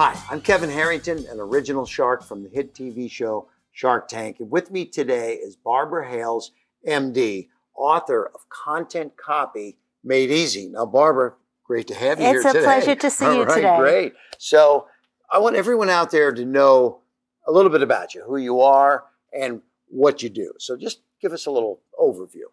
Hi, I'm Kevin Harrington, an original shark from the hit TV show Shark Tank. And with me today is Barbara Hales, MD, author of Content Copy Made Easy. Now, Barbara, great to have you it's here today. It's a pleasure to see All you right, today. Great. So, I want everyone out there to know a little bit about you, who you are, and what you do. So, just give us a little overview.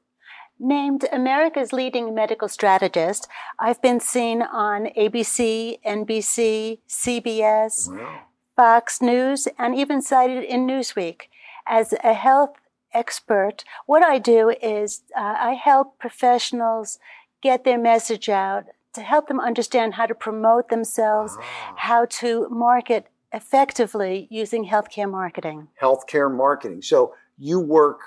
Named America's leading medical strategist, I've been seen on ABC, NBC, CBS, Wow. Fox News, and even cited in Newsweek. As a health expert, what I do is uh, I help professionals get their message out to help them understand how to promote themselves, Ah. how to market effectively using healthcare marketing. Healthcare marketing. So, you work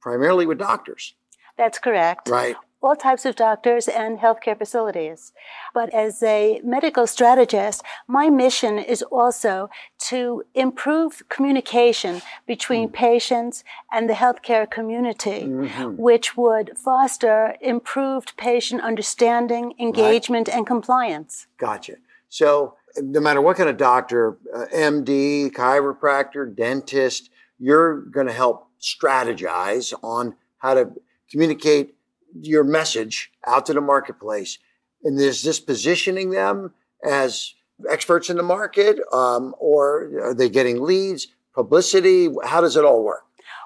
primarily with doctors, That's correct. right? all types of doctors and healthcare facilities. But as a medical strategist, my mission is also to improve communication between patients and the healthcare community, Mhm. which would foster improved patient understanding, engagement, and compliance. Gotcha. So, no matter what kind of doctor, uh, MD, chiropractor, dentist, you're going to help strategize on how to communicate your message out to the marketplace. And is this positioning them as experts in the market, um, or are they getting leads, publicity? How does it all work?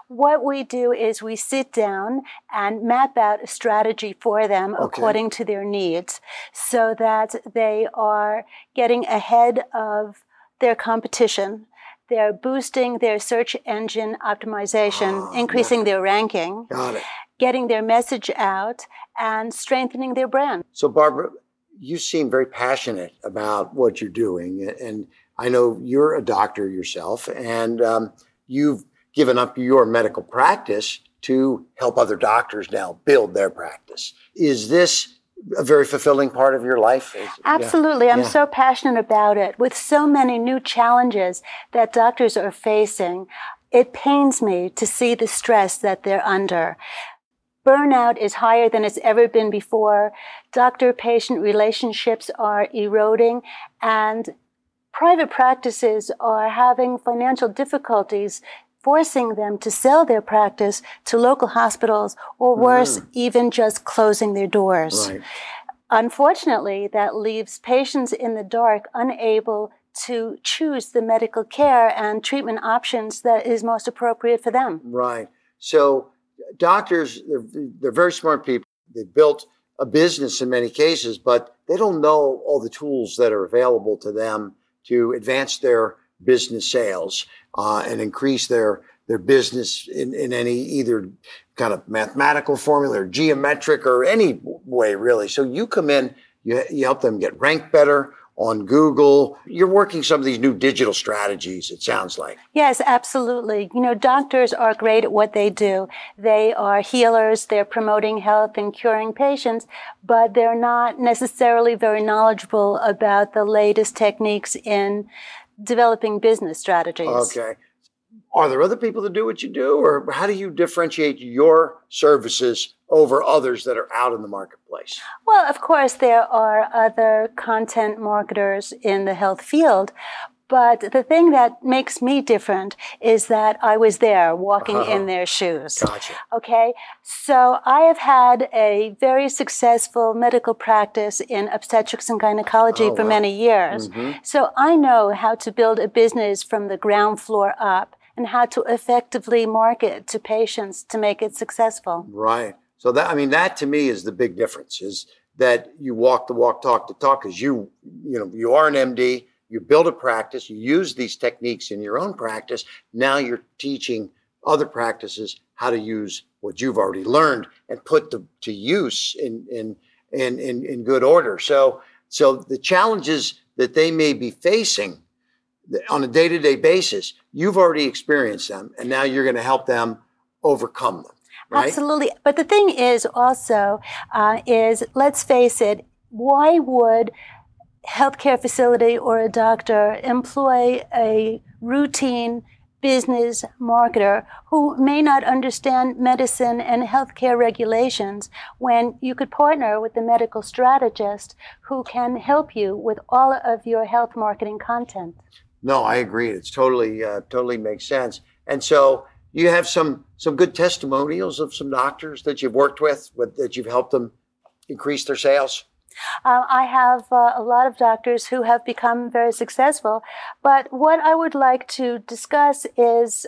What we do is we sit down and map out a strategy for them Okay. according to their needs so that they are getting ahead of their competition. They're boosting their search engine optimization, Ah, increasing their ranking, Got it. Getting their message out, and strengthening their brand. So, Barbara, you seem very passionate about what you're doing, and I know you're a doctor yourself, and um, you've given up your medical practice to help other doctors now build their practice. Is this a very fulfilling part of your life? Is- yeah. Absolutely. I'm Yeah. so passionate about it. With so many new challenges that doctors are facing, it pains me to see the stress that they're under. Burnout is higher than it's ever been before. Doctor patient relationships are eroding, and private practices are having financial difficulties, forcing them to sell their practice to local hospitals, or mm. worse, even just closing their doors. Right. Unfortunately, that leaves patients in the dark unable to choose the medical care and treatment options that is most appropriate for them. Right. So doctors, they're, they're very smart people. They built a business in many cases, but they don't know all the tools that are available to them to advance their business sales uh, and increase their their business in, in any either kind of mathematical formula or geometric or any way really. So you come in, you, you help them get ranked better on Google. You're working some of these new digital strategies, it sounds like. Yes, absolutely. You know, doctors are great at what they do. They are healers, they're promoting health and curing patients, but they're not necessarily very knowledgeable about the latest techniques in developing business strategies. Okay. Are there other people that do what you do, or how do you differentiate your services over others that are out in the marketplace? Well, of course, there are other content marketers in the health field. But the thing that makes me different is that I was there walking Uh-huh. in their shoes. Gotcha. Okay. So I have had a very successful medical practice in obstetrics and gynecology Oh, for wow. many years. Mhm. So I know how to build a business from the ground floor up and how to effectively market to patients to make it successful. Right. So that I mean that to me is the big difference is that you walk the walk, talk the talk. Because you you know you are an MD, you build a practice, you use these techniques in your own practice. Now you're teaching other practices how to use what you've already learned and put the, to use in in in in, in good order. So so the challenges that they may be facing on a day to day basis, you've already experienced them, and now you're going to help them overcome them. Right? Absolutely. But the thing is also uh, is let's face it, why would healthcare facility or a doctor employ a routine business marketer who may not understand medicine and healthcare regulations when you could partner with the medical strategist who can help you with all of your health marketing content. No, I agree. It's totally uh, totally makes sense. And so you have some some good testimonials of some doctors that you've worked with, with that you've helped them increase their sales. Uh, I have uh, a lot of doctors who have become very successful, but what I would like to discuss is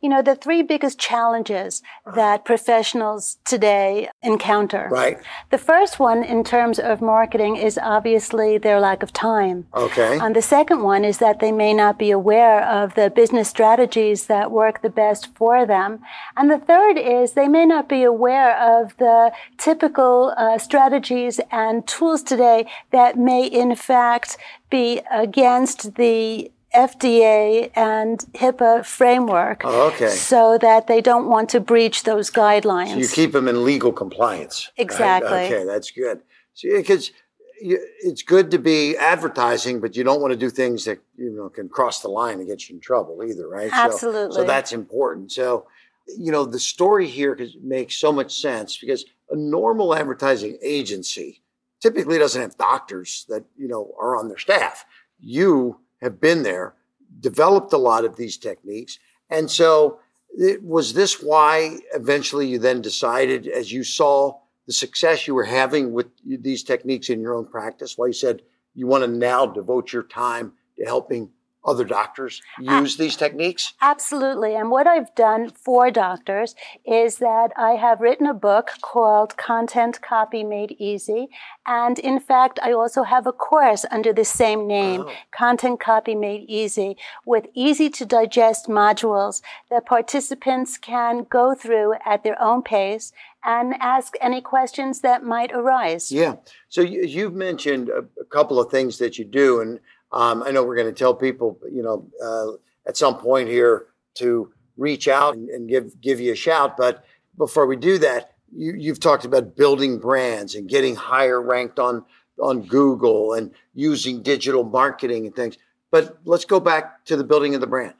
you know, the three biggest challenges that professionals today encounter. Right. The first one, in terms of marketing, is obviously their lack of time. Okay. And the second one is that they may not be aware of the business strategies that work the best for them. And the third is they may not be aware of the typical uh, strategies and tools today that may, in fact, be against the FDA and HIPAA framework. Oh, okay. So that they don't want to breach those guidelines. So you keep them in legal compliance. Exactly. Right? Okay, that's good. So because it's good to be advertising, but you don't want to do things that you know can cross the line and get you in trouble either, right? Absolutely. So, so that's important. So, you know, the story here because makes so much sense because a normal advertising agency typically doesn't have doctors that you know are on their staff. You have been there, developed a lot of these techniques. And so, it, was this why eventually you then decided, as you saw the success you were having with these techniques in your own practice, why you said you want to now devote your time to helping other doctors use these techniques? Absolutely. And what I've done for doctors is that I have written a book called Content Copy Made Easy. And in fact, I also have a course under the same name, oh. Content Copy Made Easy, with easy to digest modules that participants can go through at their own pace and ask any questions that might arise. Yeah. So you, have mentioned a, a couple of things that you do, and um, I know we're going to tell people, you know, uh, at some point here to reach out and, and, give give you a shout. But before we do that, you, you've talked about building brands and getting higher ranked on on Google and using digital marketing and things. But let's go back to the building of the brand.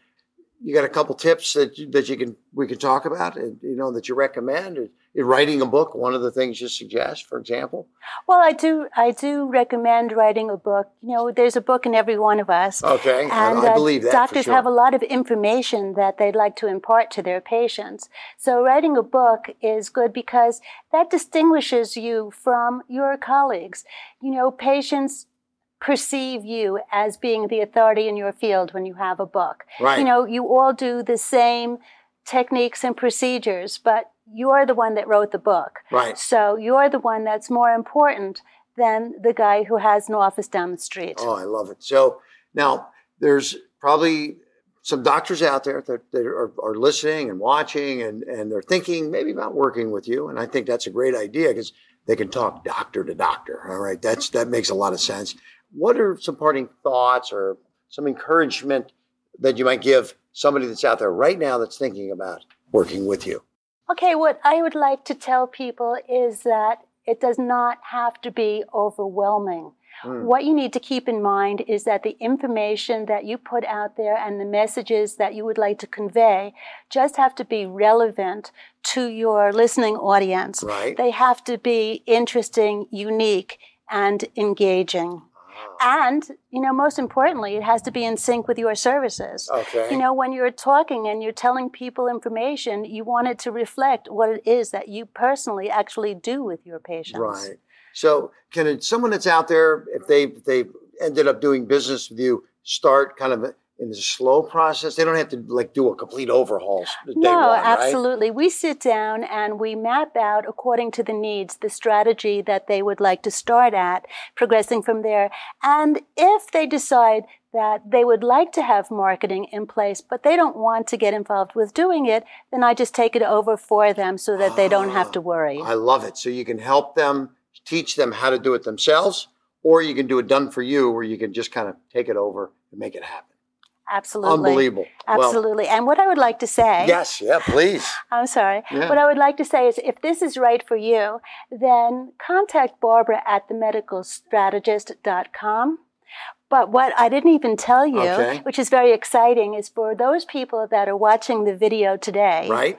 You got a couple tips that that you can we can talk about, and you know that you recommend writing a book one of the things you suggest for example? Well i do i do recommend writing a book. You know there's a book in every one of us. Okay and i, I uh, believe that doctors sure. have a lot of information that they'd like to impart to their patients. So writing a book is good because that distinguishes you from your colleagues. You know patients perceive you as being the authority in your field when you have a book. Right. you know you all do the same techniques and procedures but you're the one that wrote the book. Right. So you're the one that's more important than the guy who has an office down the street. Oh, I love it. So now there's probably some doctors out there that, that are, are, listening and watching and, and they're thinking maybe about working with you. And I think that's a great idea because they can talk doctor to doctor. All right. That's, that makes a lot of sense. What are some parting thoughts or some encouragement that you might give somebody that's out there right now that's thinking about working with you? Okay, what I would like to tell people is that it does not have to be overwhelming. Mm. What you need to keep in mind is that the information that you put out there and the messages that you would like to convey just have to be relevant to your listening audience. Right. They have to be interesting, unique, and engaging. And, you know, most importantly, it has to be in sync with your services. Okay. You know, when you're talking and you're telling people information, you want it to reflect what it is that you personally actually do with your patients. Right. So, can someone that's out there, if they if they ended up doing business with you, start kind of in a slow process? They don't have to like do a complete overhaul. no, one, absolutely. Right? We sit down and we map out according to the needs the strategy that they would like to start at, progressing from there. And if they decide that they would like to have marketing in place, but they don't want to get involved with doing it, then I just take it over for them so that they don't have to worry. Ah, I love it. So you can help them, teach them how to do it themselves, or you can do it done for you where you can just kind of take it over and make it happen. Absolutely. Unbelievable. Absolutely. Well, and what I would like to say. Yes, yeah, please. I'm sorry. Yeah. What I would like to say is if this is right for you, then contact Barbara at themedicalstrategist.com. But what I didn't even tell you, okay. which is very exciting, is for those people that are watching the video today. Right.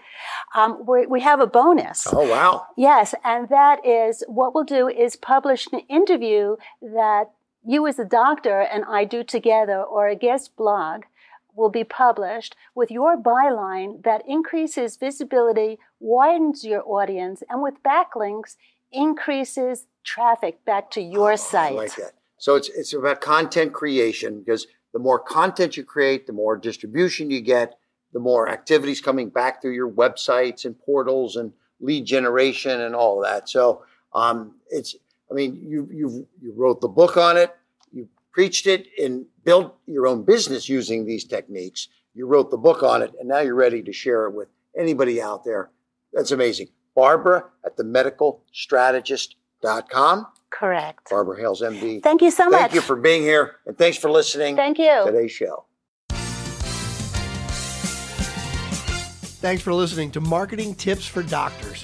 Um, we have a bonus. Oh, wow. Yes. And that is what we'll do is publish an interview that you as a doctor and I do together or a guest blog will be published with your byline that increases visibility, widens your audience, and with backlinks increases traffic back to your oh, site. I like that. So it's it's about content creation because the more content you create, the more distribution you get, the more activities coming back through your websites and portals and lead generation and all of that. So um, it's I mean you you you wrote the book on it, you preached it and built your own business using these techniques. You wrote the book on it, and now you're ready to share it with anybody out there. That's amazing. Barbara at the medicalstrategist.com. Correct. Barbara Hales, MD. Thank you so Thank much. Thank you for being here, and thanks for listening. Thank you. Today's show. Thanks for listening to Marketing Tips for Doctors.